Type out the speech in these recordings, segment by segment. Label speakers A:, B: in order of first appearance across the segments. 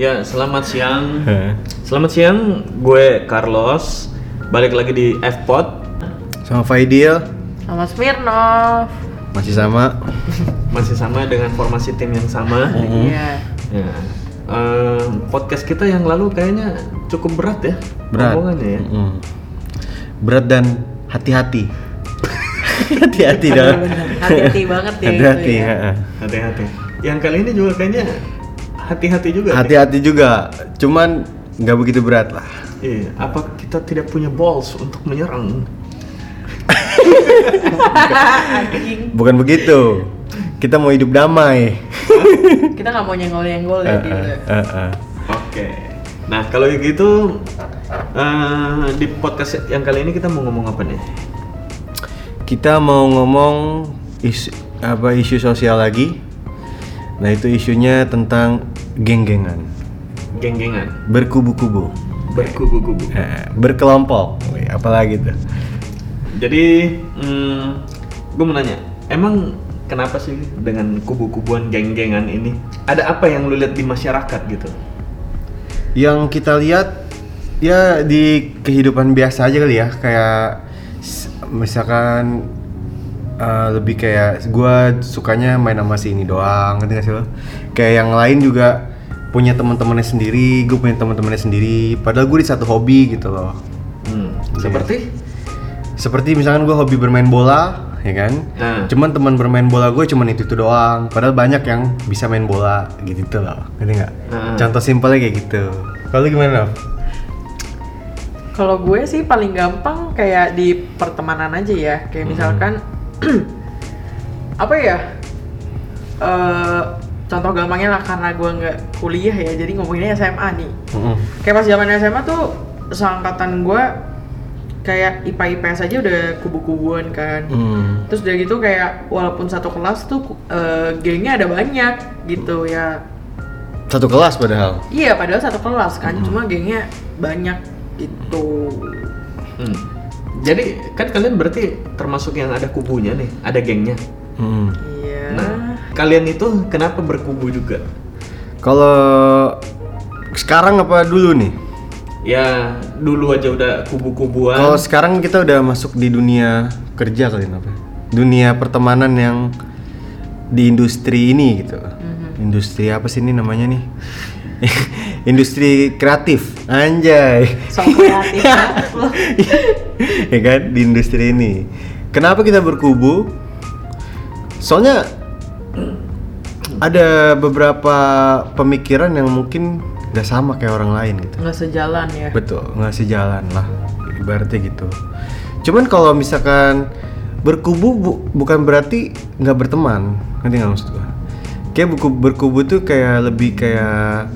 A: Ya, selamat siang. Selamat siang, gue Carlos. Balik lagi di F-Pod.
B: Sama Faidil
C: Sama Smirnov.
B: masih sama.
A: Masih sama dengan formasi tim yang sama.
C: Iya.
A: Ya. eh, podcast kita yang lalu kayaknya cukup berat ya.
B: Berat.
A: ya.
B: Mm. Berat dan hati-hati. hati-hati dong.
C: Hati-hati banget ya
B: Hati-hati.
C: ya.
B: heeh.
A: Hati-hati. Yang kali ini juga kayaknya hati-hati juga. nih.
B: Hati-hati juga. Cuman nggak begitu berat lah.
A: Iya, apa kita tidak punya balls untuk menyerang?
C: Anjing.
B: Bukan begitu. Kita mau hidup damai.
C: Kita nggak mau nyenggol-nyenggol ya dia.
B: Heeh, heeh.
A: Oke. Nah, kalau gitu eh, di podcast yang kali ini kita mau ngomong apa nih?
B: Kita mau ngomong isu, apa isu sosial lagi. Nah itu isunya tentang geng-gengan,
A: Geng-gengan,
B: berkubu-kubu,
A: berkubu-kubu.
B: Eh, berkelompok, Wih, apalagi tuh.
A: Jadi, gue mau nanya, emang kenapa sih dengan kubu-kubuan geng-gengan ini? Ada apa yang lu lihat di masyarakat gitu?
B: Yang kita lihat ya di kehidupan biasa aja kali ya, kayak misalkan eh, lebih kayak gua sukanya main sama si ini doang, ngerti gak sih lo? Kayak yang lain juga punya teman-temannya sendiri, gue punya teman-temannya sendiri. Padahal gue di satu hobi gitu loh.
A: Hmm,
B: Iya.
A: seperti?
B: Seperti misalkan gue hobi bermain bola, ya kan?
A: Nah.
B: Cuman teman bermain bola gue cuman itu itu doang. Padahal banyak yang bisa main bola gitu loh, ngerti nggak?
A: Nah.
B: Contoh simpelnya kayak gitu. Kalau gimana? Nov?
C: Kalau gue sih paling gampang kayak di pertemanan aja ya. Kayak misalkan apa ya? Eh contoh gampangnya lah karena gue nggak kuliah ya, jadi ngomonginnya SMA nih.
B: Mm-mm.
C: Kayak pas zaman SMA tuh seangkatan gue kayak IPA IPS aja udah kubu-kubuan kan.
B: Hmm.
C: Terus udah gitu kayak walaupun satu kelas tuh eh, gengnya ada banyak gitu ya.
B: Satu kelas padahal.
C: Iya padahal satu kelas kan, cuma gengnya banyak gitu.
A: Hmm. Jadi kan kalian berarti termasuk yang ada kubunya nih, ada gengnya.
B: Hmm.
C: Iya.
A: Kalian itu kenapa berkubu juga?
B: Kalau sekarang apa dulu nih?
A: Ya dulu aja udah kubu-kubuan.
B: Kalau sekarang kita udah masuk di dunia kerja kali apa? Dunia pertemanan yang di industri ini gitu. Industri apa sih ini namanya nih? industri kreatif, anjay.
C: Sok kreatif
B: ya kan di industri ini. Kenapa kita berkubu? Soalnya ada beberapa pemikiran yang mungkin gak sama kayak orang lain gitu.
C: Nggak sejalan ya.
B: Betul, nggak sejalan lah. Ibaratnya gitu. Cuman kalau misalkan berkubu bu- bukan berarti nggak berteman, ngerti nggak maksud gua? Kayak buku berkubu tuh kayak lebih kayak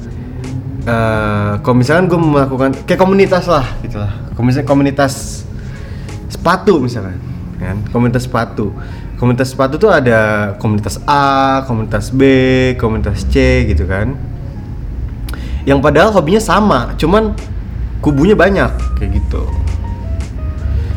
B: eh kalau misalkan gue melakukan kayak komunitas lah gitu lah. Misalnya komunitas sepatu misalkan, kan? Komunitas sepatu. Komunitas sepatu tuh ada komunitas A, komunitas B, komunitas C gitu kan yang padahal hobinya sama, cuman kubunya banyak kayak gitu.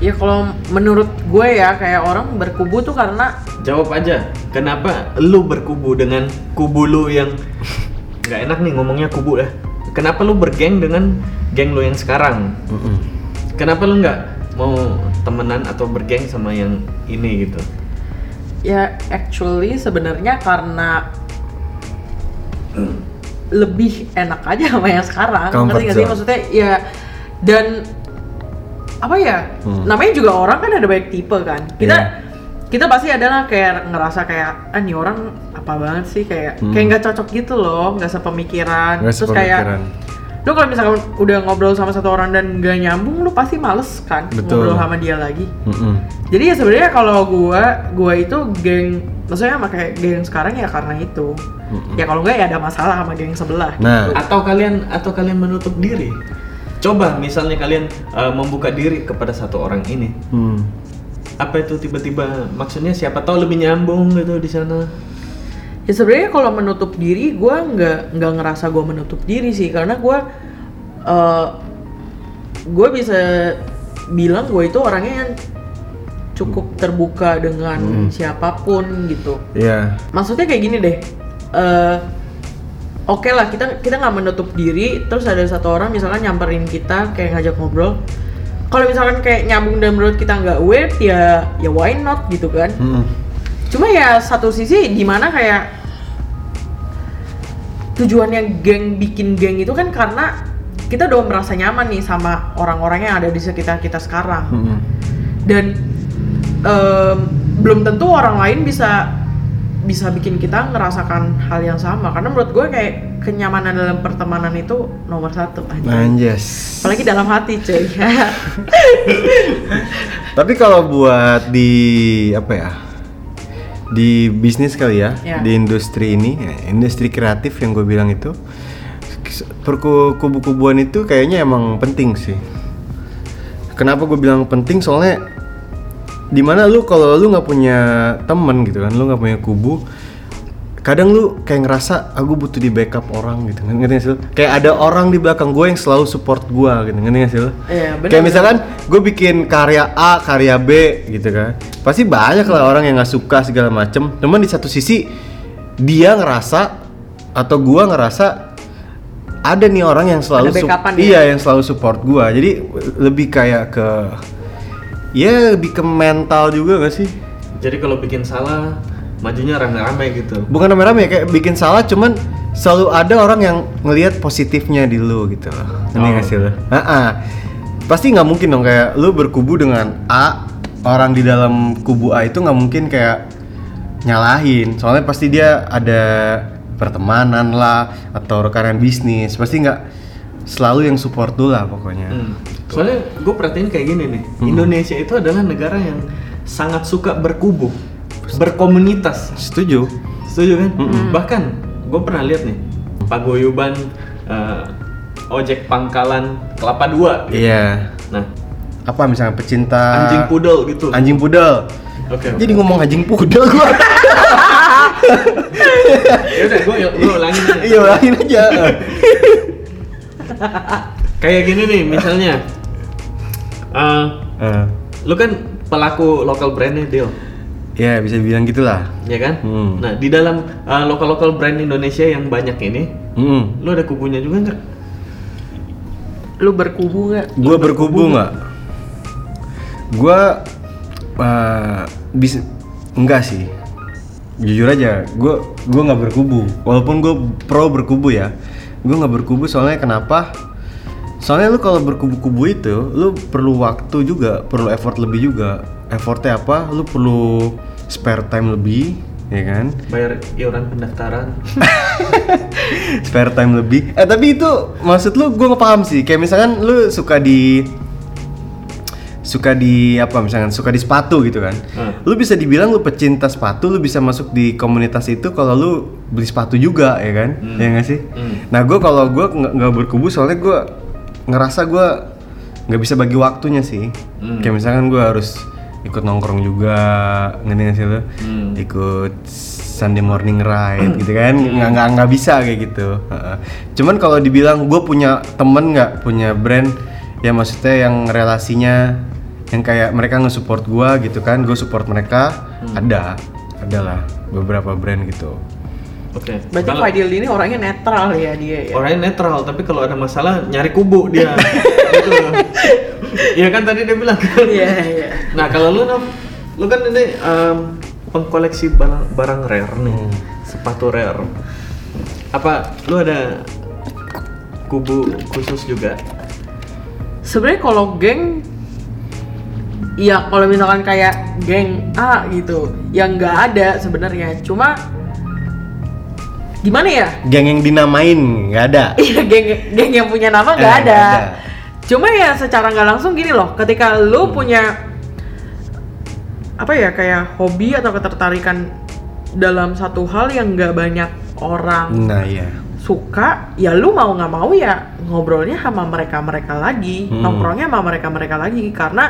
C: Ya kalau menurut gue ya kayak orang berkubu tuh karena
A: Jawab aja, kenapa lu berkubu dengan kubu lu yang nggak enak nih ngomongnya kubu ya? Kenapa lu bergeng dengan geng lu yang sekarang?
B: Mm-mm.
A: Kenapa lu nggak mau temenan atau bergeng sama yang ini gitu?
C: ya actually sebenarnya karena lebih enak aja sama yang sekarang
B: Comfort
C: ngerti sih maksudnya ya dan apa ya
B: Hmm.
C: namanya juga orang kan ada banyak tipe kan kita
B: Iya.
C: kita pasti adalah kayak ngerasa kayak ah nih orang apa banget sih kayak
B: Hmm.
C: kayak nggak cocok gitu loh nggak sepemikiran
B: Nggak
C: terus
B: sepemikiran.
C: kayak lu kalau misalkan udah ngobrol sama satu orang dan gak nyambung lu pasti males kan
B: Betul.
C: ngobrol sama dia lagi
B: Mm-mm.
C: jadi ya sebenarnya kalau gua gua itu geng maksudnya pakai geng sekarang ya karena itu. Ya kalau enggak ya ada masalah sama geng sebelah.
B: Nah,
A: Atau kalian atau kalian menutup diri? Coba misalnya kalian uh, membuka diri kepada satu orang ini,
B: hmm.
A: apa itu tiba-tiba maksudnya siapa tahu lebih nyambung gitu di sana?
C: Ya sebenarnya kalau menutup diri gua nggak nggak ngerasa gua menutup diri sih karena gua eh gua bisa bilang gue itu orangnya yang cukup terbuka dengan siapa pun gitu.
B: Iya.
C: Maksudnya kayak gini deh. eh oke lah kita kita nggak menutup diri terus ada satu orang misalnya nyamperin kita kayak ngajak ngobrol kalau misalkan kayak nyambung dan menurut kita nggak weird ya ya why not gitu kan
B: Mm-mm.
C: cuma ya satu sisi di mana kayak tujuannya geng bikin geng itu kan karena kita udah merasa nyaman nih sama orang-orang yang ada di sekitar kita sekarang
B: Mm-mm.
C: dan em, belum tentu orang lain bisa bisa bikin kita ngerasakan hal yang sama karena menurut gue kayak kenyamanan dalam pertemanan itu nomor satu aja
B: Anjas.
C: apalagi dalam hati cuy
B: Tapi kalau buat di apa ya? Di bisnis kali ya,
C: Ya.
B: di industri ini, ya, industri kreatif yang gue bilang itu, perku kubu-kubuan itu kayaknya emang penting sih. Kenapa gue bilang penting? Soalnya di mana lu kalau lu nggak punya temen gitu kan, lu nggak punya kubu, kadang lu kayak ngerasa aku butuh di backup orang gitu ngerti gak sih lu? kayak ada orang di belakang gue yang selalu support gue gitu ngerti gak sih lu?
C: Iya, bener,
B: kayak
C: bener.
B: misalkan gue bikin karya A karya B gitu kan pasti banyak lah orang yang nggak suka segala macem cuman di satu sisi dia ngerasa atau gue ngerasa ada nih orang yang selalu
C: Ada
B: sup-
C: backupan ya?
B: iya yang selalu support gue jadi lebih kayak ke ya lebih ke mental juga gak sih
A: Jadi kalau bikin salah, majunya rame-rame gitu.
B: bukan rame-rame kayak bikin salah cuman selalu ada orang yang ngelihat positifnya di lu gitu loh ini
A: Oh.
B: sih lo pasti nggak mungkin dong kayak lu berkubu dengan A orang di dalam kubu A itu nggak mungkin kayak nyalahin soalnya pasti dia ada pertemanan lah atau rekanan bisnis pasti nggak selalu yang support dulu lah pokoknya
A: Hmm. Soalnya gue perhatiin kayak gini nih,
B: Hmm.
A: Indonesia itu adalah negara yang sangat suka berkubu, berkomunitas.
B: setuju
A: Setuju kan?
B: Mm-mm.
A: Bahkan gue pernah lihat nih, paguyuban eh, ojek pangkalan kelapa dua. gitu.
B: iya
A: Nah,
B: apa misalnya pecinta
A: anjing pudel gitu.
B: anjing pudel
A: Oke.
B: jadi ngomong anjing pudel gua
A: ya udah gue gue ulangin aja.
B: iya ulangin aja
A: Kayak gini nih misalnya, eh,
B: Eh,
A: lu kan pelaku local brandnya Deal,
B: ya bisa bilang gitulah
A: ya kan?
B: Hmm.
A: Nah di dalam eh, lokal-lokal brand Indonesia yang banyak ini,
B: hmm.
A: lu ada kubunya juga nggak?
C: lu berkubu nggak
B: gua berkubu nggak gua eh, bisa enggak sih jujur aja gua gua nggak berkubu walaupun gua pro berkubu ya gua nggak berkubu soalnya kenapa soalnya lu kalau berkubu-kubu itu lu perlu waktu juga perlu effort lebih juga effortnya apa lu perlu spare time lebih ya kan
A: Bayar iuran pendaftaran.
B: spare time lebih eh tapi itu maksud lu gue nggak paham sih kayak misalkan lu suka di suka di apa misalkan suka di sepatu gitu kan
A: Hmm.
B: lu bisa dibilang lu pecinta sepatu lu bisa masuk di komunitas itu kalau lu beli sepatu juga ya kan
A: Hmm.
B: ya nggak sih
A: Hmm.
B: nah gue kalau gue nggak nggak berkubu soalnya gue ngerasa gue nggak bisa bagi waktunya sih.
A: Hmm.
B: kayak misalkan gue harus ikut nongkrong juga ngerti nggak sih lu?
A: Hmm.
B: ikut Sunday morning ride gitu kan. Nggak nggak nggak bisa kayak gitu. Cuman kalau dibilang gue punya temen nggak punya brand ya maksudnya yang relasinya yang kayak mereka nge-support gue gitu kan gue support mereka ada. Ada lah beberapa brand gitu
A: Oke.
C: berarti
A: Kalau-
C: Fadil ini orangnya netral ya dia ya
A: Orangnya netral, tapi kalau ada masalah nyari kubu dia. gitu. Iya kan tadi dia bilang kan.
C: iya iya
A: Nah kalau lu Nov, lu kan ini em, pengkoleksi barang, barang rare nih,
B: Hmm.
A: sepatu rare. Apa lu ada kubu khusus juga?
C: sebenarnya kalau geng Iya, kalau misalkan kayak geng A gitu, yang nggak ada sebenarnya. Cuma gimana ya?
B: geng yang dinamain nggak ada
C: Iya, geng geng yang punya nama nggak
B: Eh,
C: ada.
B: ada.
C: Cuma ya secara nggak langsung gini loh, ketika lu punya apa ya kayak hobi atau ketertarikan dalam satu hal yang nggak banyak orang
B: nah iya
C: suka ya lu mau nggak mau ya ngobrolnya sama mereka mereka lagi
B: Hmm.
C: nongkrongnya sama mereka mereka lagi karena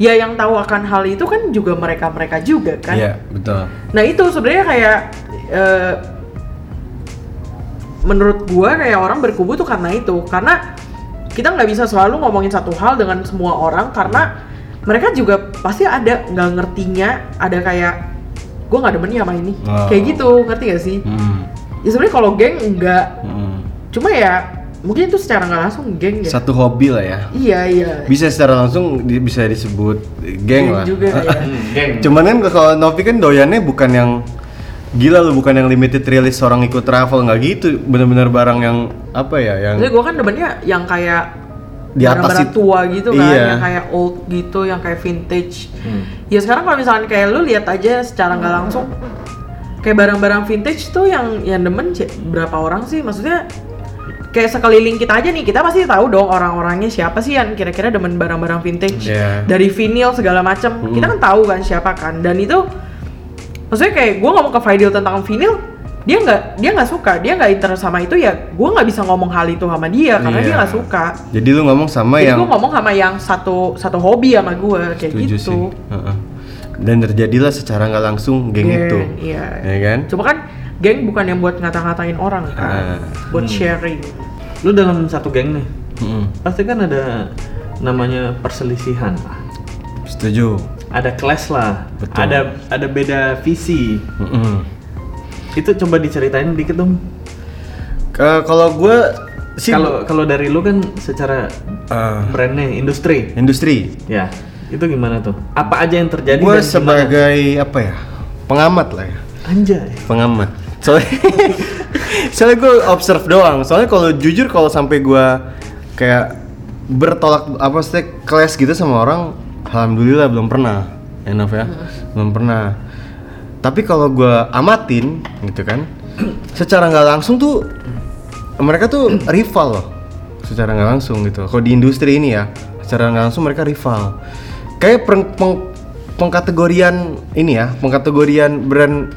C: ya yang tahu akan hal itu kan juga mereka mereka juga kan
B: iya betul
C: nah itu sebenarnya kayak eh, menurut gua kayak orang berkubu tuh karena itu karena kita nggak bisa selalu ngomongin satu hal dengan semua orang karena mereka juga pasti ada nggak ngertinya ada kayak gua nggak demen ya sama ini
B: Oh.
C: kayak gitu ngerti gak sih
B: hmm.
C: ya sebenarnya kalau geng enggak
B: Mm.
C: cuma ya mungkin itu secara nggak langsung geng ya
B: Satu hobi lah ya.
C: iya iya
B: Bisa secara langsung di- bisa disebut geng, lah.
C: juga ya
A: Hmm, geng.
B: Cuman kan kalau Novi kan doyannya bukan yang gila loh, bukan yang limited release orang ikut travel nggak gitu. Bener-bener barang yang apa ya, yang
C: Jadi gue kan demennya yang kayak
B: Di atas it-
C: tua gitu kan,
B: Iya.
C: yang kayak old gitu, yang kayak vintage.
A: Hmm.
C: Ya sekarang kalau misalnya kayak lu lihat aja secara nggak langsung kayak barang-barang vintage tuh yang yang demen berapa orang sih? Maksudnya kayak sekeliling kita aja nih, kita pasti tahu dong orang-orangnya siapa sih yang kira-kira demen barang-barang vintage
B: Iya.
C: dari vinyl segala macam. Kita kan tahu kan siapa kan, dan itu maksudnya kayak gue ngomong ke Faidil tentang vinyl, dia nggak dia nggak suka, dia nggak interest sama itu ya, gue nggak bisa ngomong hal itu sama dia karena
B: Iya.
C: dia nggak suka.
B: Jadi lu ngomong sama
C: Jadi
B: yang
C: gue ngomong sama yang satu satu hobi sama gue kayak
B: setuju
C: gitu.
B: sih. Heeh. Dan terjadilah secara nggak langsung geng, itu.
C: Iya.
B: Ya kan?
C: Cuma kan geng bukan yang buat ngata-ngatain orang kan, buat sharing.
A: Lu dalam satu geng nih,
B: Mm-mm.
A: pasti kan ada namanya perselisihan lah.
B: Setuju.
A: Ada clash lah,
B: Betul.
A: ada ada beda visi.
B: Mm-mm.
A: Itu coba diceritain dikit dong.
B: Ke- kalau gue sih
A: Kalau kalau dari lu kan secara
B: eh,
A: brandnya industri,
B: industri.
A: ya itu gimana tuh? Apa aja yang terjadi?
B: Gue
A: dan gimana?
B: sebagai apa ya? Pengamat lah ya.
A: anjay.
B: pengamat soalnya soalnya gue observe doang soalnya kalau jujur kalau sampai gue kayak bertolak apa sih kelas gitu sama orang alhamdulillah belum pernah enough ya belum pernah. Tapi kalau gue amatin gitu kan secara nggak langsung tuh mereka tuh rival loh secara nggak langsung gitu. Kalau di industri ini ya secara nggak langsung mereka rival. Kayak peng- peng- pengkategorian ini ya pengkategorian brand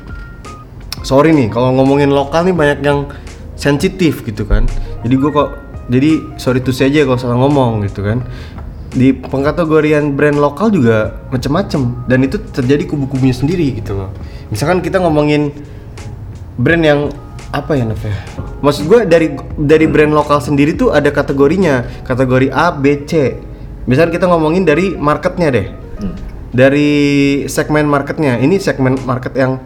B: sorry nih kalau ngomongin lokal nih banyak yang sensitif gitu kan. Jadi gue kok jadi sorry to say aja kalau salah ngomong gitu kan di pengkategorian brand lokal juga macem-macem dan itu terjadi kubu-kubunya sendiri gitu loh misalkan kita ngomongin brand yang apa ya Nov ya? Maksud gue dari dari brand lokal sendiri tuh ada kategorinya, kategori A, B, C. Misalkan kita ngomongin dari marketnya deh,
A: Hmm.
B: dari segmen marketnya. Ini segmen market yang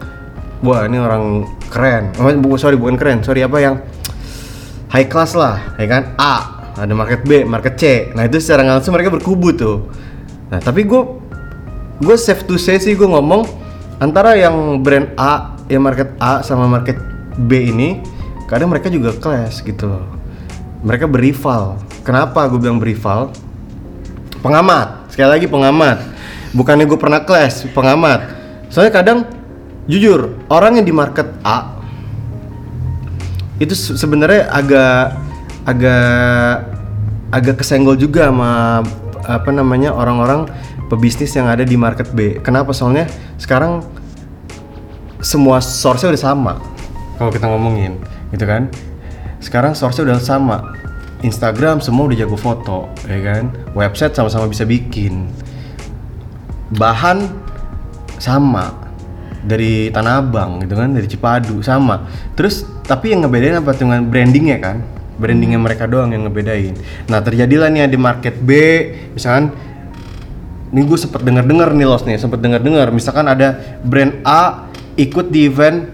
B: wah ini orang keren. Oh, sorry bukan keren, sorry apa yang high class lah, ya kan? A, ada market B, market C. Nah itu secara langsung mereka berkubu tuh. Nah tapi gue gue safe to say sih gue ngomong antara yang brand A, yang market A sama market B ini kadang mereka juga clash gitu loh. Mereka berival. Kenapa gue bilang berival? Pengamat, sekali lagi pengamat. Bukannya gue pernah clash, pengamat. Soalnya kadang jujur orang yang di market A itu se- sebenarnya agak agak agak kesenggol juga sama apa namanya orang-orang pebisnis yang ada di market B. Kenapa? Soalnya sekarang semua source-nya udah sama. Kalau kita ngomongin, gitu kan? Sekarang source-nya udah sama. Instagram semua udah jago foto, ya kan? Website sama-sama bisa bikin. Bahan sama dari Tanah Abang gitu kan, dari Cipadu sama. Terus tapi yang ngebedain apa dengan brandingnya kan? Brandingnya mereka doang yang ngebedain. Nah terjadilah nih di market B, misalkan ini gue sempet denger dengar nih los nih, sempet denger dengar misalkan ada brand A ikut di event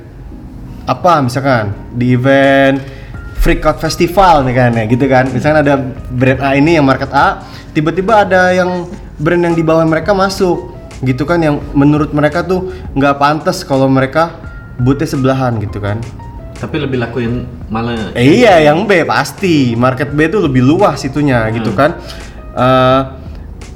B: apa misalkan di event Freakout Festival nih kan ya gitu kan. Misalkan ada brand A ini yang market A tiba-tiba ada yang brand yang di bawah mereka masuk gitu kan yang menurut mereka tuh nggak pantas kalau mereka boothnya sebelahan gitu kan
A: Tapi lebih lakuin malah
B: Eh, iya, yang B pasti. Market B itu lebih luas itunya gitu kan. Eh,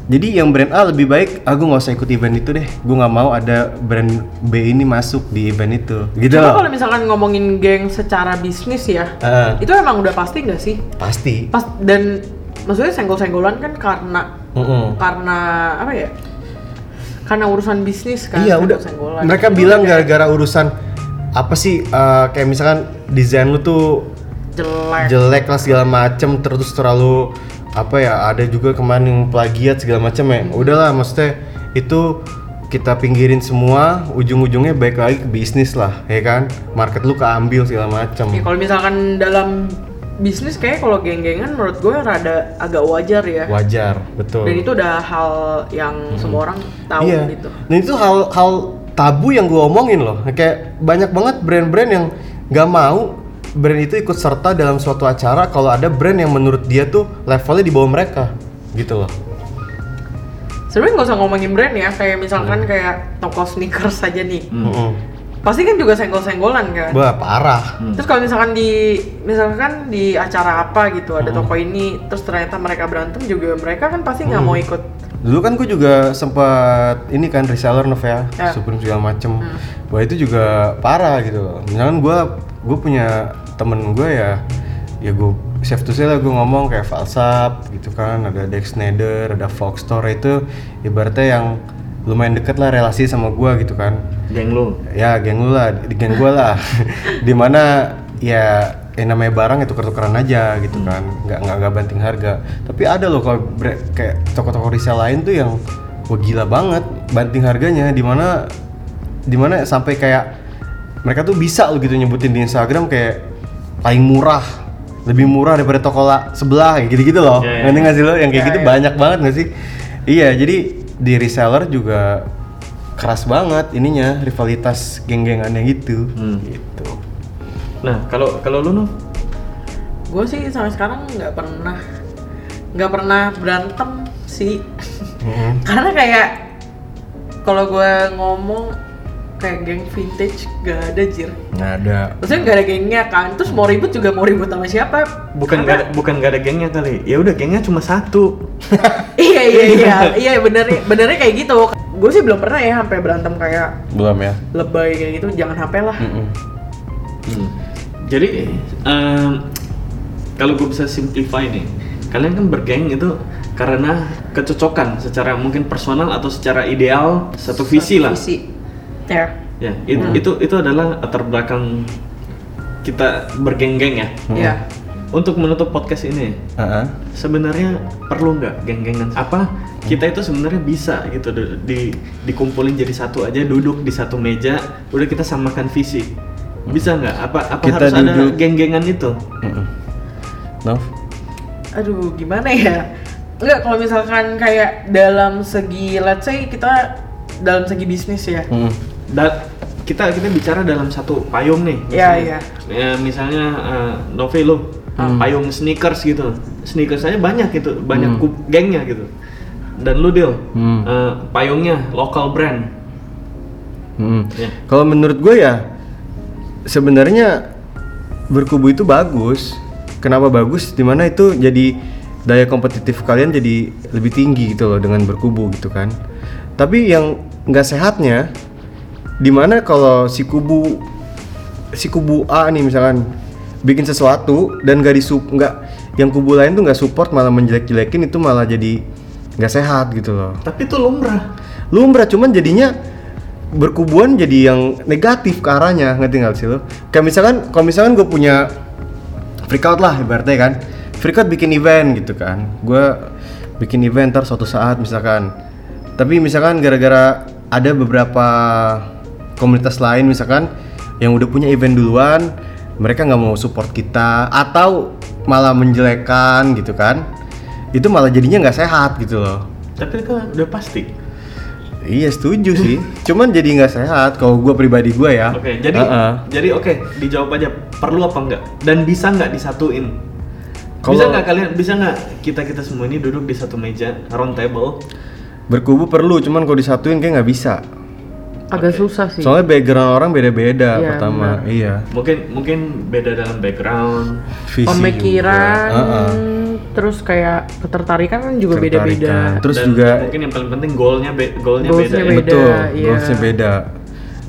B: jadi yang brand A lebih baik, aku nggak usah ikut event itu deh. Gue nggak mau ada brand B ini masuk di event itu. Gitu
C: Cuma
B: loh.
C: kalau misalkan ngomongin geng secara bisnis ya,
B: Eh,
C: itu emang udah pasti nggak sih?
B: pasti.
C: Pas dan maksudnya senggol-senggolan kan karena
B: Mm-mm.
C: karena apa ya? Karena urusan bisnis kan.
B: Iya udah. Mereka
C: Itu
B: bilang gara-gara urusan apa sih? eh, kayak misalkan desain lu tuh
C: jelek.
B: jelek lah segala macem terus terlalu apa ya ada juga kemarin yang plagiat segala macam ya udahlah maksudnya itu kita pinggirin semua ujung-ujungnya baik lagi ke bisnis lah ya kan market lu keambil segala macam
C: Ya kalau misalkan dalam bisnis kayak kalau geng-gengan menurut gue rada agak wajar ya.
B: wajar betul
C: Dan itu udah hal yang semua orang tahu
B: iya
C: gitu.
B: dan itu hal hal tabu yang gue omongin loh kayak banyak banget brand-brand yang nggak mau brand itu ikut serta dalam suatu acara kalau ada brand yang menurut dia tuh levelnya di bawah mereka gitu loh
C: Sebenarnya nggak usah ngomongin brand ya, kayak misalkan kayak toko sneakers aja nih.
A: Hmm.
C: Pasti kan juga senggol-senggolan kan.
B: Wah parah
A: Hmm.
C: Terus kalau misalkan di misalkan di acara apa gitu ada toko ini, terus ternyata mereka berantem juga mereka kan pasti nggak mau ikut.
B: Dulu kan gue juga sempat ini kan reseller Nov ya,
C: Ya.
B: Supreme segala macem.
C: Hmm.
B: Wah itu juga parah gitu. Misalkan gue gue punya temen gue ya, ya gue chef to say lah gue ngomong kayak Falsap gitu kan, ada Dex Snyder, ada Fox Store itu ibaratnya yang lumayan deket lah relasi sama gue gitu kan.
A: Geng lu.
B: Ya geng lu lah, di geng gue lah. Di mana ya yang namanya barang itu tuker-tukeran aja gitu kan, nggak nggak nggak banting harga. Tapi ada loh kalau kayak toko-toko resell lain tuh yang wah gila banget banting harganya, di mana di mana sampai kayak mereka tuh bisa lo gitu nyebutin di Instagram kayak paling murah lebih murah daripada toko la- sebelah kayak gitu-gitu loh.
A: Ya,
B: Ngerti
A: ya.
B: nggak sih lo? Yang kayak
C: Ya,
B: gitu
C: ya.
B: banyak banget nggak sih? Iya, jadi di reseller juga keras banget ininya rivalitas geng-gengannya gitu.
A: Hmm.
B: Gitu.
A: Nah, kalau kalau lu Nov?
C: Gue sih sampai sekarang nggak pernah nggak pernah berantem sih.
B: Mhm.
C: Karena kayak kalau gue ngomong kayak geng vintage gak ada jir.
B: Nggak ada.
C: Maksudnya gak ada gengnya kan. Terus mau ribut juga mau ribut sama siapa?
A: Bukan gak ada, bukan gak ada gengnya kali. Ya udah gengnya cuma satu.
C: iya iya iya iya bener benernya kayak gitu. Gue sih belum pernah ya sampai berantem kayak
B: Belum ya?
C: lebay kayak gitu. Jangan sampai lah.
B: Mm-mm.
A: Hmm. Jadi em, kalau gue bisa simplify nih, kalian kan bergeng itu karena kecocokan secara mungkin personal atau secara ideal satu visi lah.
C: Visi. Ya.
A: Ya, itu
C: Hmm.
A: itu itu adalah latar belakang kita bergeng-geng ya.
C: Iya.
A: Untuk menutup podcast ini,
B: Ah-ah.
A: sebenarnya perlu nggak geng-gengan? Apa kita itu sebenarnya bisa gitu di, di- dikumpulin jadi satu aja, duduk di satu meja, udah kita samakan visi. Bisa nggak? Apa apa
B: Kita
A: harus ada
B: duduk-
A: geng-gengan itu?
B: Mm-mm. Nov?
C: Aduh, gimana ya? Enggak, kalau misalkan kayak dalam segi, let's say kita dalam segi bisnis ya.
B: Mm.
A: Da- kita kita bicara dalam satu payung nih.
C: Iya,
A: misalnya. Ya, misalnya eh, Nove lo payung sneakers gitu. Sneakers aja banyak gitu, banyak
B: Hmm.
A: gengnya gitu. Dan lu deal
B: Hmm.
A: eh, payungnya lokal brand.
B: Mm.
A: Ya.
B: Kalau menurut gue ya sebenarnya berkubu itu bagus. Kenapa bagus? Di mana itu jadi daya kompetitif kalian jadi lebih tinggi gitu loh dengan berkubu gitu kan. Tapi yang nggak sehatnya di mana kalau si kubu si kubu A nih misalkan bikin sesuatu dan gak disup nggak yang kubu lain tuh nggak support malah menjelek-jelekin itu malah jadi nggak sehat gitu loh.
A: Tapi itu lumrah.
B: lumrah cuman jadinya berkubuan jadi yang negatif ke arahnya ngerti nggak sih lo? Kayak misalkan kalau misalkan gue punya freak out lah ibaratnya kan. Freak out bikin event gitu kan. Gue bikin event ntar suatu saat misalkan. Tapi misalkan gara-gara ada beberapa komunitas lain misalkan yang udah punya event duluan mereka nggak mau support kita atau malah menjelekan gitu kan itu malah jadinya nggak sehat gitu loh
A: Tapi kan udah pasti.
B: Iya setuju sih. Cuman jadi nggak sehat kalau gue pribadi gue ya.
A: Oke, jadi
B: Heeh.
A: jadi oke, dijawab aja perlu apa enggak dan bisa nggak disatuin? bisa
B: Kalau-
A: nggak kalian bisa nggak kita kita semua ini duduk di satu meja round table?
B: berkubu perlu, cuman kalau disatuin kayak nggak bisa.
C: Agak susah sih.
B: Soalnya background orang beda-beda
C: Iya,
B: pertama. Iya.
A: Mungkin mungkin beda dalam background.
B: Visi
C: Pemikiran,
B: juga. Heeh.
C: terus kayak ketertarikan kan juga beda-beda.
B: Terus
A: dan
B: juga
A: mungkin yang paling penting goalnya be- goalnya
C: Goalsnya
A: beda. ya.
C: beda.
B: betul,
C: iya.
B: goalsnya beda.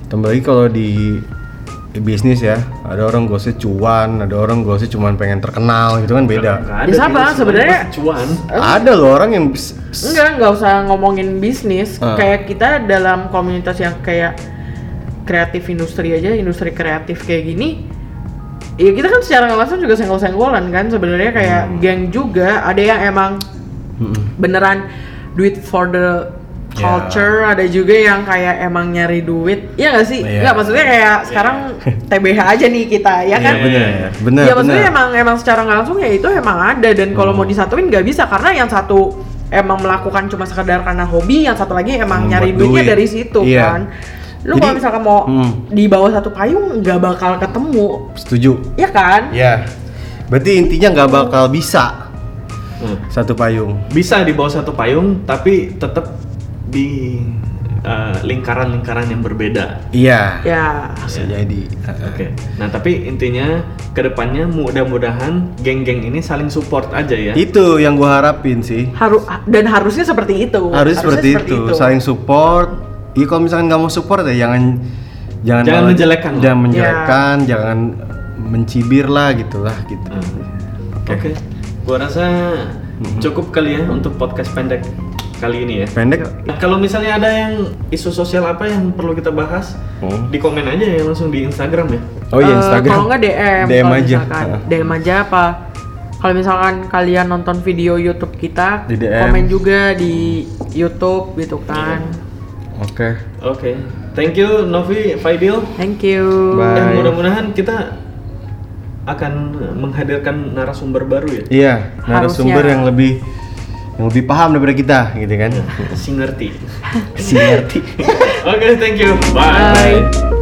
B: Tambah lagi kalau di bisnis ya, ada orang goalsnya cuan, ada orang goalsnya cuman pengen terkenal gitu kan beda.
A: Nggak ada
C: Ya sama,
A: gitu,
C: sebenarnya-
A: cuan.
B: Ada loh orang yang
C: Enggak, nggak usah ngomongin bisnis.
B: Ah.
C: Kayak kita dalam komunitas yang kayak kreatif industri aja, industri kreatif kayak gini. Ya kita kan secara nggak langsung juga senggol-senggolan kan sebenarnya kayak
B: Hmm.
C: geng juga. Ada yang emang
B: Mm-mm.
C: beneran duit for the
B: Ya.
C: culture, ada juga yang kayak emang nyari duit. Iya nggak sih?
B: Iya.
C: Nggak maksudnya kayak sekarang TBH aja nih kita, ya kan?
B: Iya, bener, bener,
C: ya maksudnya
B: bener.
C: emang emang secara nggak langsung ya itu emang ada dan kalau
B: Hmm.
C: mau disatuin nggak bisa karena yang satu emang melakukan cuma sekedar karena hobi, yang satu lagi emang
B: Hmm,
C: nyari duitnya
B: duit.
C: dari situ
B: Iya.
C: kan. lu kalau misalkan mau
B: Hmm.
C: di bawah satu payung nggak bakal ketemu
B: Setuju.
C: ya kan
B: Ya. Berarti intinya nggak bakal bisa
A: Hmm.
B: satu payung.
A: Bisa di bawah satu payung, tapi tetap di uh, lingkaran-lingkaran yang berbeda.
B: Iya.
C: ya
B: Bisa jadi.
A: Oke. Nah, tapi intinya ke depannya mudah-mudahan geng-geng ini saling support aja ya.
B: Itu yang gua harapin sih.
C: harus dan harusnya seperti itu
B: Harus seperti, itu. saling support. Iya kalau misalkan nggak mau support ya jangan jangan
A: Jangan
B: malah-
A: menjelekkan lah.
B: jangan menjelekkan, jangan mencibir lah gitu lah gitu.
A: Hmm. Oke. Gua rasa
B: Mhm.
A: cukup kali ya untuk podcast pendek kali ini ya.
B: Pendek.
A: Kalau misalnya ada yang isu sosial apa yang perlu kita bahas,
B: Hmm.
A: di komen aja ya langsung di Instagram ya.
B: Oh iya
C: Eh,
B: Instagram.
C: kalau nggak DM
B: DM
C: kalau
B: aja.
C: misalkan.
B: Heeh.
C: DM aja apa kalau misalkan kalian nonton video YouTube kita
B: Di DM.
C: komen juga di YouTube gitu kan
B: Oke.
A: Oke. Thank you Novi Faidil.
C: thank you
B: Bye.
A: Dan mudah-mudahan kita akan menghadirkan narasumber baru ya.
B: Iya, narasumber
C: Harusnya.
B: yang lebih yang lebih paham daripada kita gitu kan.
A: Si ngerti.
B: Si ngerti.
A: Oke, thank you. Bye.
C: Bye.